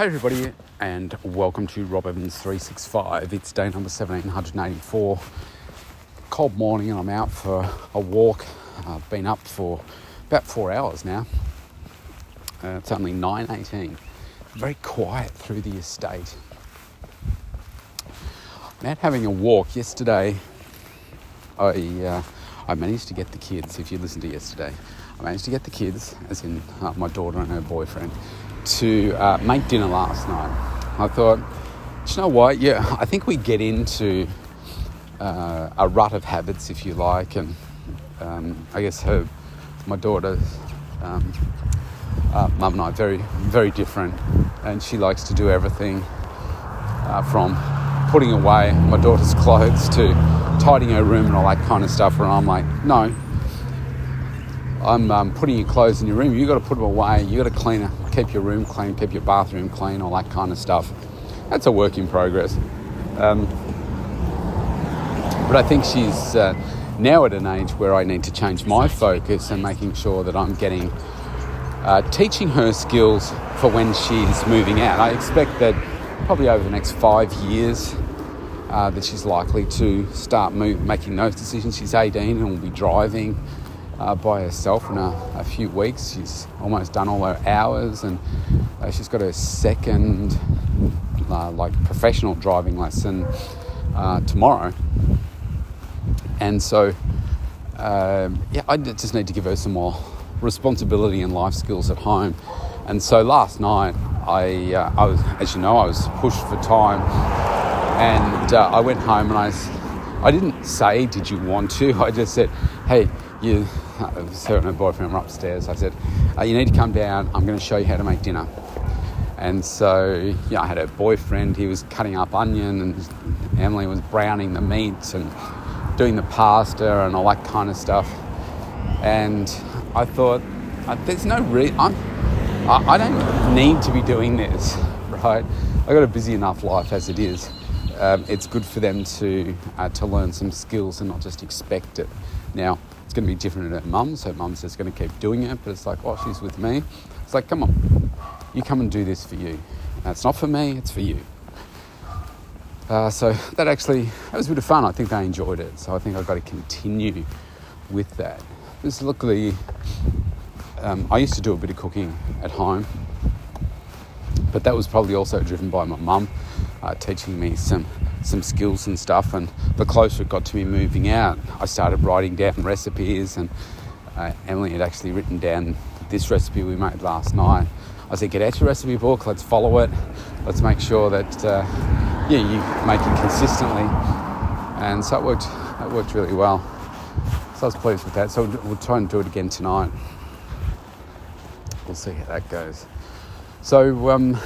Hi, everybody, and welcome to Rob Evans 365. It's day number 1784. Cold morning, and I'm out for a walk. I've been up for about four hours now. Uh, it's only 9.18. Very quiet through the estate. I'm out having a walk. Yesterday, I, uh, I managed to get the kids, if you listened to yesterday, I managed to get the kids, as in uh, my daughter and her boyfriend, to uh, make dinner last night. I thought, you know what? Yeah, I think we get into uh, a rut of habits, if you like, and um, I guess her, my daughter, um, uh, mum and I very, very different, and she likes to do everything uh, from putting away my daughter's clothes to tidying her room and all that kind of stuff. Where I'm like, no, I'm um, putting your clothes in your room. You got to put them away. You got to clean it, keep your room clean, keep your bathroom clean, all that kind of stuff. That's a work in progress. Um, but I think she's uh, now at an age where I need to change my focus and making sure that I'm getting uh, teaching her skills for when she's moving out. I expect that probably over the next five years uh, that she's likely to start move, making those decisions. She's 18 and will be driving uh, by herself in a, a, few weeks. She's almost done all her hours and uh, she's got her second uh, like professional driving lesson uh, tomorrow. And so, um, yeah, I just need to give her some more responsibility and life skills at home. And so last night, I, uh, I was, as you know, I was pushed for time, and uh, I went home and I, I didn't say, "Did you want to?" I just said, "Hey, you." Sarah and her boyfriend were upstairs. I said, uh, "You need to come down. I'm going to show you how to make dinner." And so, yeah, I had a boyfriend. He was cutting up onion, and Emily was browning the meat and doing the pasta and all that kind of stuff. And I thought, uh, there's no reason. I, I don't need to be doing this, right? I've got a busy enough life as it is. Um, it's good for them to uh, to learn some skills and not just expect it. Now, it's going to be different at mum's, Her mum's just going to keep doing it, but it's like, oh, she's with me. It's like, come on, you come and do this for you. It's not for me, it's for you. Uh, so that actually that was a bit of fun. I think they enjoyed it. So I think I've got to continue with that. This luckily, um, I used to do a bit of cooking at home, but that was probably also driven by my mum uh, teaching me some some skills and stuff. And the closer it got to me moving out, I started writing down recipes. And uh, Emily had actually written down this recipe we made last night. I said, "Get out your recipe book. Let's follow it. Let's make sure that." Uh, yeah, you make it consistently. And so it worked, it worked really well. So I was pleased with that. So we'll try and do it again tonight. We'll see how that goes. So, um,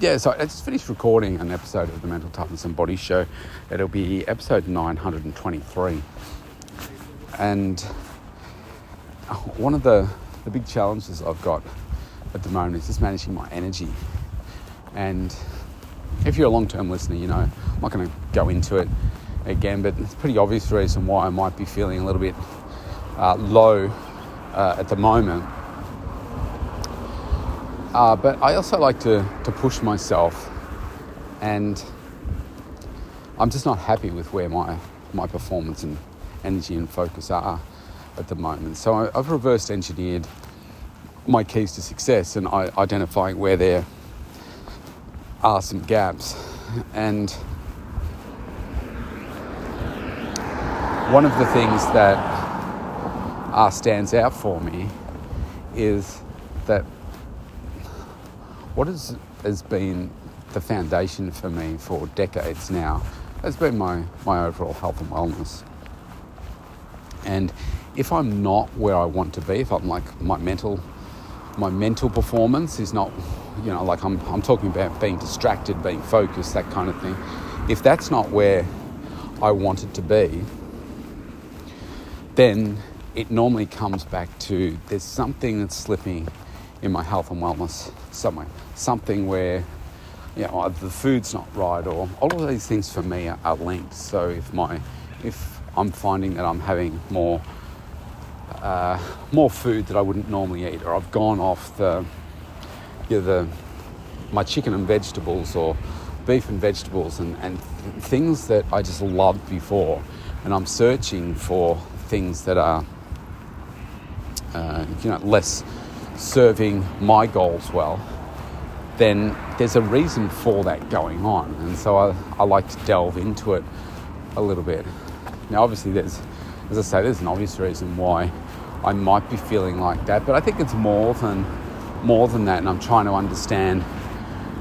yeah, so I just finished recording an episode of the Mental Toughness and Body Show. It'll be episode 923. And one of the, the big challenges I've got at the moment is just managing my energy. And if you're a long term listener, you know, I'm not going to go into it again, but it's a pretty obvious reason why I might be feeling a little bit uh, low uh, at the moment. Uh, but I also like to, to push myself, and I'm just not happy with where my, my performance and energy and focus are at the moment. So I, have reverse engineered my keys to success and I, identifying where there are some gaps. And one of the things that uh, stands out for me is that what has, has been the foundation for me for decades now has been my, my overall health and wellness. And if I'm not where I want to be, if I'm like my mental my mental performance is not, you know, like I'm, I'm talking about being distracted, being focused, that kind of thing. If that's not where I want it to be, then it normally comes back to there's something that's slipping in my health and wellness somewhere. Something where, you know, the food's not right, or all of these things for me are, are linked. So if my, if I'm finding that I'm having more uh, more food that I wouldn't normally eat, or I've gone off the, you know, the my chicken and vegetables or beef and vegetables and, and things that I just loved before. And I'm searching for things that are, uh, you know, less serving my goals well, then there's a reason for that going on. And so I, I like to delve into it a little bit. Now, obviously, there's, as I say, there's an obvious reason why I might be feeling like that, but I think it's more than more than that, and I'm trying to understand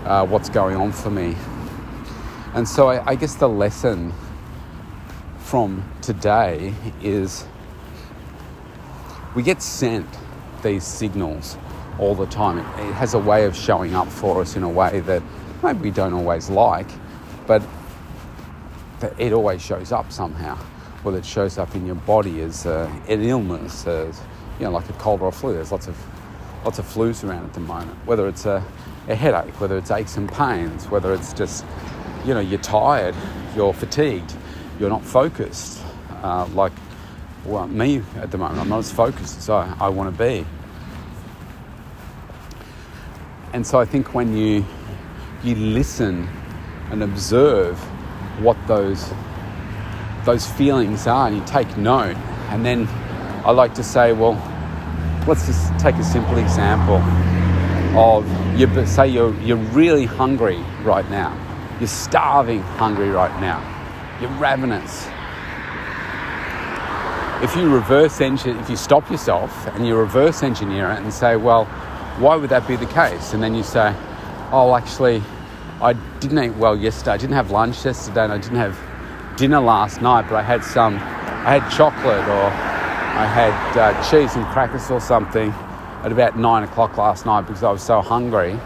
uh, what's going on for me. And so, I, I guess the lesson from today is we get sent these signals all the time. It, it, has a way of showing up for us in a way that maybe we don't always like, but it always shows up somehow. Whether it shows up in your body as uh, an illness, as you know, like a cold or a flu. There's lots of lots of flus around at the moment. Whether it's a, a headache, whether it's aches and pains, whether it's just you know you're tired, you're fatigued, you're not focused. Uh, like well, me at the moment, I'm not as focused as I, I want to be. And so I think when you you listen and observe what those those feelings are, and you take note, and then I like to say, well, let's just take a simple example of you say you're you're really hungry right now, you're starving hungry right now, you're ravenous if you reverse engineer, if you stop yourself and you reverse engineer it and say, well, why would that be the case? And then you say, oh, actually, I didn't eat well yesterday. I didn't have lunch yesterday, and I didn't have dinner last night, but I had some, I had chocolate or I had uh, cheese and crackers or something at about nine o'clock last night because I was so hungry.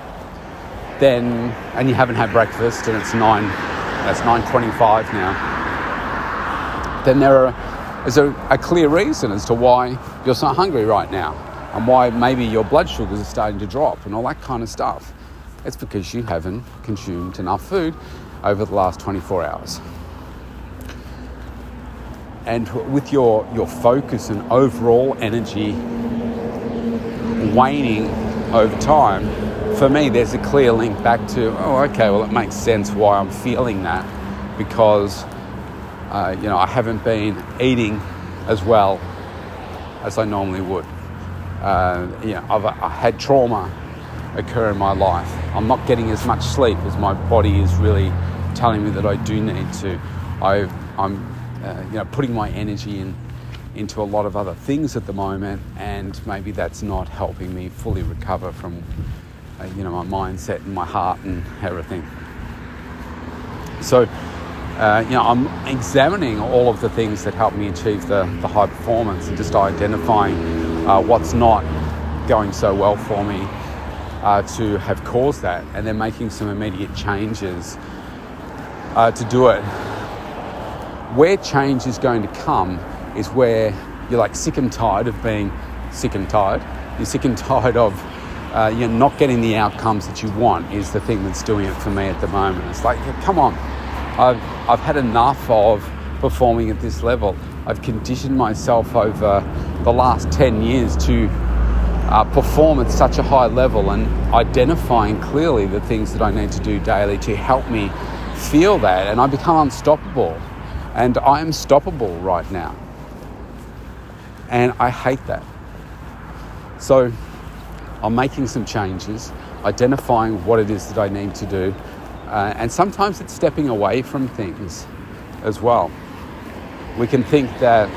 Then, and you haven't had breakfast, and it's nine, that's nine twenty-five now. Then there are is a, a clear reason as to why you're so hungry right now and why maybe your blood sugars are starting to drop and all that kind of stuff. It's because you haven't consumed enough food over the last 24 hours. And with your, your focus and overall energy waning over time, for me, there's a clear link back to, oh, okay, well, it makes sense why I'm feeling that because uh, you know, I haven't been eating as well as I normally would. Uh, you know, I've I had trauma occur in my life. I'm not getting as much sleep as my body is really telling me that I do need to. I, am uh, you know, putting my energy in into a lot of other things at the moment, and maybe that's not helping me fully recover from, uh, you know, my mindset and my heart and everything. So uh, you know, I'm examining all of the things that help me achieve the, the high performance and just identifying uh, what's not going so well for me uh, to have caused that and then making some immediate changes uh, to do it. Where change is going to come is where you're like sick and tired of being sick and tired. You're sick and tired of uh, you're not getting the outcomes that you want is the thing that's doing it for me at the moment. It's like, come on, I've, I've had enough of performing at this level. I've conditioned myself over the last 10 years to uh, perform at such a high level and identifying clearly the things that I need to do daily to help me feel that. And I become unstoppable. And I am stoppable right now. And I hate that. So I'm making some changes, identifying what it is that I need to do, uh, and sometimes it's stepping away from things as well. We can think that,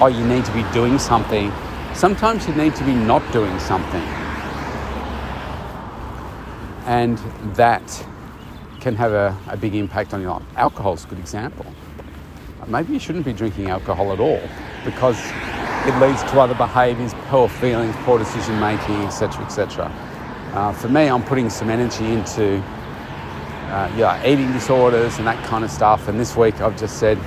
oh, you need to be doing something. Sometimes you need to be not doing something. And that can have a, a big impact on your life. Alcohol's a good example. Maybe you shouldn't be drinking alcohol at all because it leads to other behaviours, poor feelings, poor decision making, etc., etc. Uh, for me, I'm putting some energy into uh, yeah, eating disorders and that kind of stuff. And this week I've just said,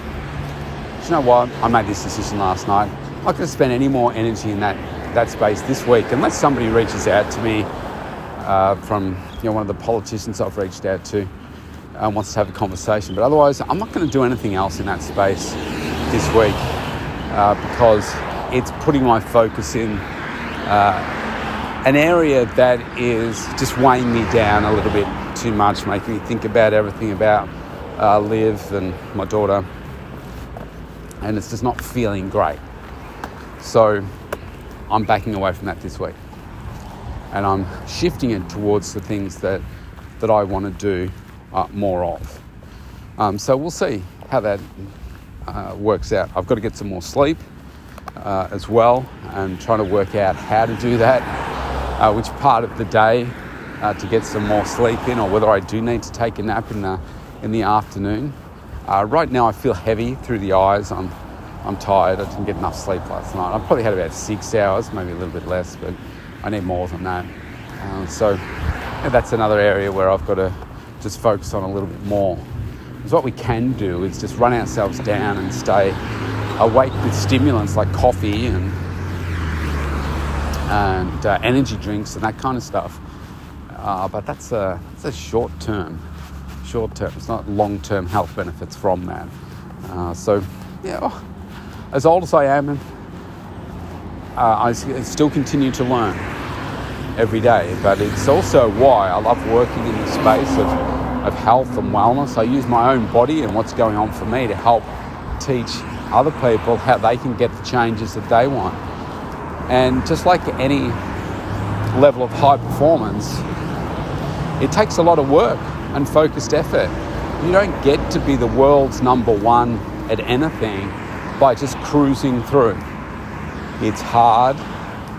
you know what? I made this decision last night. I'm not going to spend any more energy in that, that space this week unless somebody reaches out to me uh, from you know, one of the politicians I've reached out to and wants to have a conversation. But otherwise, I'm not going to do anything else in that space this week uh, because it's putting my focus in uh, an area that is just weighing me down a little bit too much, making me think about everything about uh, Liv and my daughter, and it's just not feeling great. So I'm backing away from that this week, and I'm shifting it towards the things that that I want to do uh, more of. Um, so we'll see how that uh, works out. I've got to get some more sleep uh, as well and trying to work out how to do that, uh, which part of the day uh, to get some more sleep in, or whether I do need to take a nap in the, in the afternoon. Uh, right now, I feel heavy through the eyes. I'm, I'm tired. I didn't get enough sleep last night. I probably had about six hours, maybe a little bit less, but I need more than that. Uh, so yeah, that's another area where I've got to just focus on a little bit more. Because what we can do is just run ourselves down and stay awake with stimulants like coffee and and uh, energy drinks and that kind of stuff. Uh, but that's a that's a short term, short term. It's not long term health benefits from that. Uh, so yeah, well, as old as I am, uh, I still continue to learn every day. But it's also why I love working in the space of, of health and wellness. I use my own body and what's going on for me to help teach other people how they can get the changes that they want. And just like any level of high performance, it takes a lot of work and focused effort. You don't get to be the world's number one at anything by just cruising through. It's hard,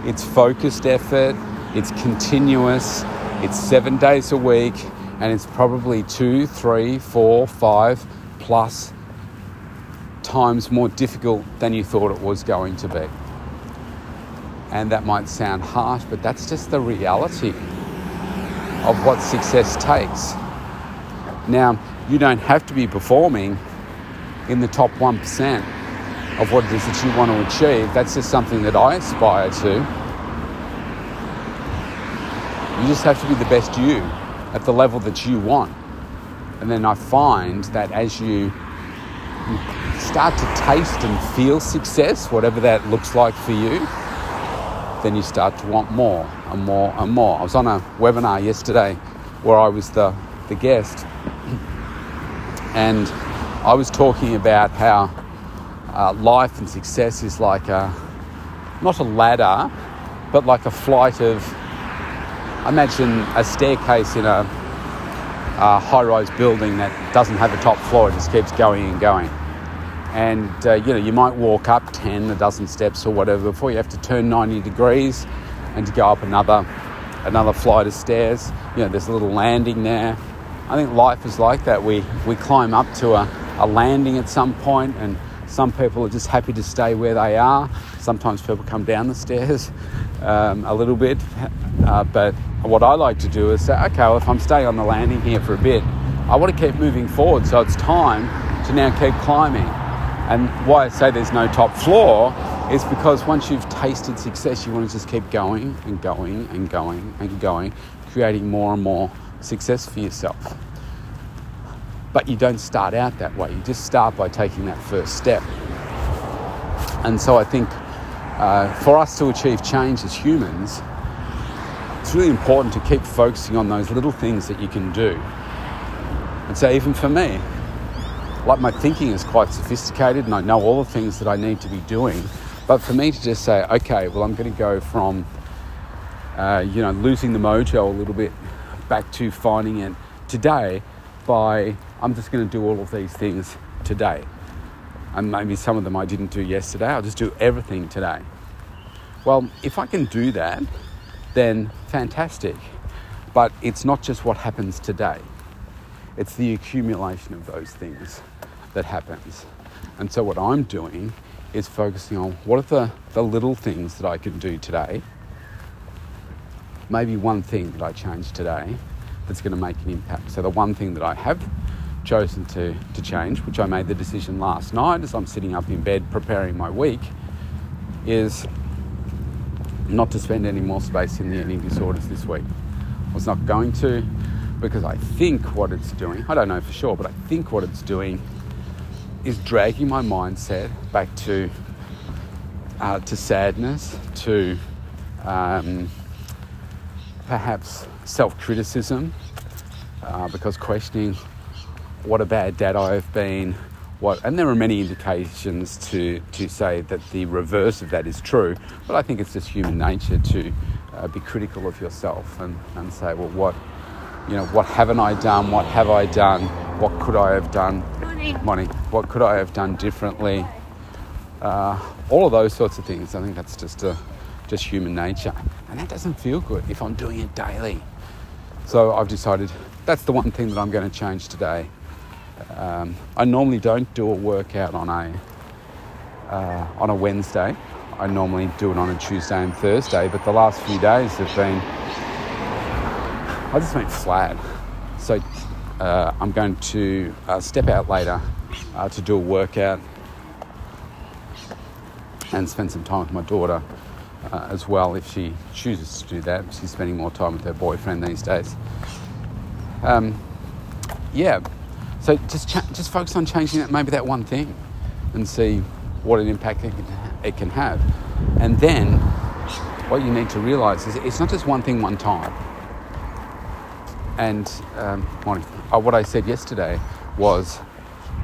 it's focused effort, it's continuous, it's seven days a week, and it's probably two, three, four, five plus times more difficult than you thought it was going to be. And that might sound harsh, but that's just the reality of what success takes. Now, you don't have to be performing in the top 1% of what it is that you want to achieve. That's just something that I aspire to. You just have to be the best you at the level that you want. And then I find that as you start to taste and feel success, whatever that looks like for you, then you start to want more and more and more. I was on a webinar yesterday where I was the, the guest, and I was talking about how uh, life and success is like a not a ladder, but like a flight of. Imagine a staircase in a, a high rise building that doesn't have a top floor, it just keeps going and going and uh, you know you might walk up 10 a dozen steps or whatever before you have to turn 90 degrees and to go up another another flight of stairs. You know there's a little landing there. I think life is like that. We we climb up to a, a landing at some point and some people are just happy to stay where they are. Sometimes people come down the stairs um, a little bit. Uh, but what i like to do is say okay well if i'm staying on the landing here for a bit i want to keep moving forward. So it's time to now keep climbing and why I say there's no top floor is because once you've tasted success, you want to just keep going and going and going and going, creating more and more success for yourself. But you don't start out that way. You just start by taking that first step. And so I think uh, for us to achieve change as humans, it's really important to keep focusing on those little things that you can do. And so, even for me, like my thinking is quite sophisticated and I know all the things that I need to be doing. But for me to just say, okay, well, I'm going to go from, uh, you know, losing the mojo a little bit back to finding it today by, I'm just going to do all of these things today. And maybe some of them I didn't do yesterday, I'll just do everything today. Well, if I can do that, then fantastic. But it's not just what happens today. It's the accumulation of those things that happens. And so, what I'm doing is focusing on what are the, the little things that I can do today. Maybe one thing that I change today that's going to make an impact. So, the one thing that I have chosen to, to change, which I made the decision last night as I'm sitting up in bed preparing my week, is not to spend any more space in the eating disorders this week. I was not going to because I think what it's doing, I don't know for sure, but I think what it's doing is dragging my mindset back to uh, to sadness, to um, perhaps self criticism, uh, because questioning what a bad dad I have been, what, and there are many indications to, to say that the reverse of that is true, but I think it's just human nature to uh, be critical of yourself and, and say, well, what, you know, what haven't I done? What have I done? What could I have done? Money. What could I have done differently? Uh, all of those sorts of things. I think that's just a, just human nature, and that doesn't feel good if I'm doing it daily. So I've decided that's the one thing that I'm going to change today. Um, I normally don't do a workout on a uh, on a Wednesday. I normally do it on a Tuesday and Thursday, but the last few days have been I just went flat. So uh, I'm going to uh, step out later uh, to do a workout and spend some time with my daughter uh, as well if she chooses to do that. She's spending more time with her boyfriend these days. Um, yeah, so just cha- just focus on changing that maybe that one thing and see what an impact it can, it can have. And then what you need to realize is it's not just one thing one time. And um, uh, what I said yesterday was,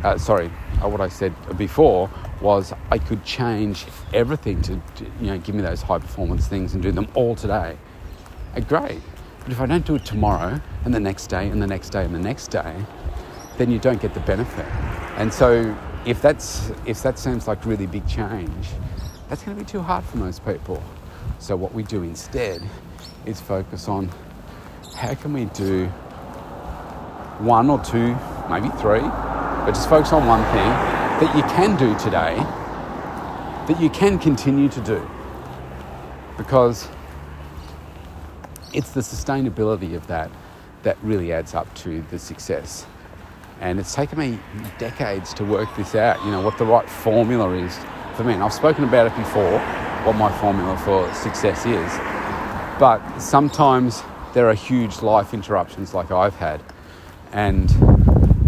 uh, sorry, uh, what I said before was I could change everything to, to, you know, give me those high performance things and do them all today. Uh, great. But if I don't do it tomorrow and the next day and the next day and the next day, then you don't get the benefit. And so if that's if that seems like really big change, that's going to be too hard for most people. So what we do instead is focus on how can we do one or two, maybe three, but just focus on one thing that you can do today, that you can continue to do. Because it's the sustainability of that that really adds up to the success. And it's taken me decades to work this out, you know, what the right formula is for me. And I've spoken about it before, what my formula for success is. But sometimes there are huge life interruptions like I've had, and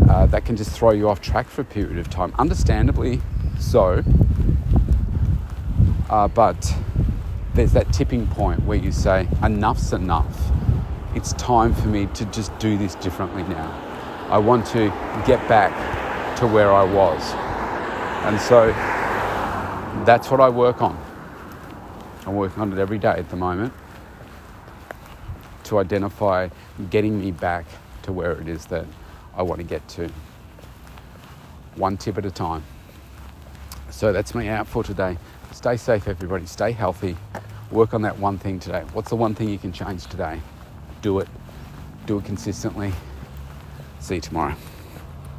uh, that can just throw you off track for a period of time. Understandably so, uh, but there's that tipping point where you say, enough's enough. It's time for me to just do this differently now. I want to get back to where I was. And so that's what I work on. I'm working on it every day at the moment to identify getting me back to where it is that I want to get to. One tip at a time. So that's my out for today. Stay safe, everybody. Stay healthy. Work on that one thing today. What's the one thing you can change today? Do it. Do it consistently. See you tomorrow.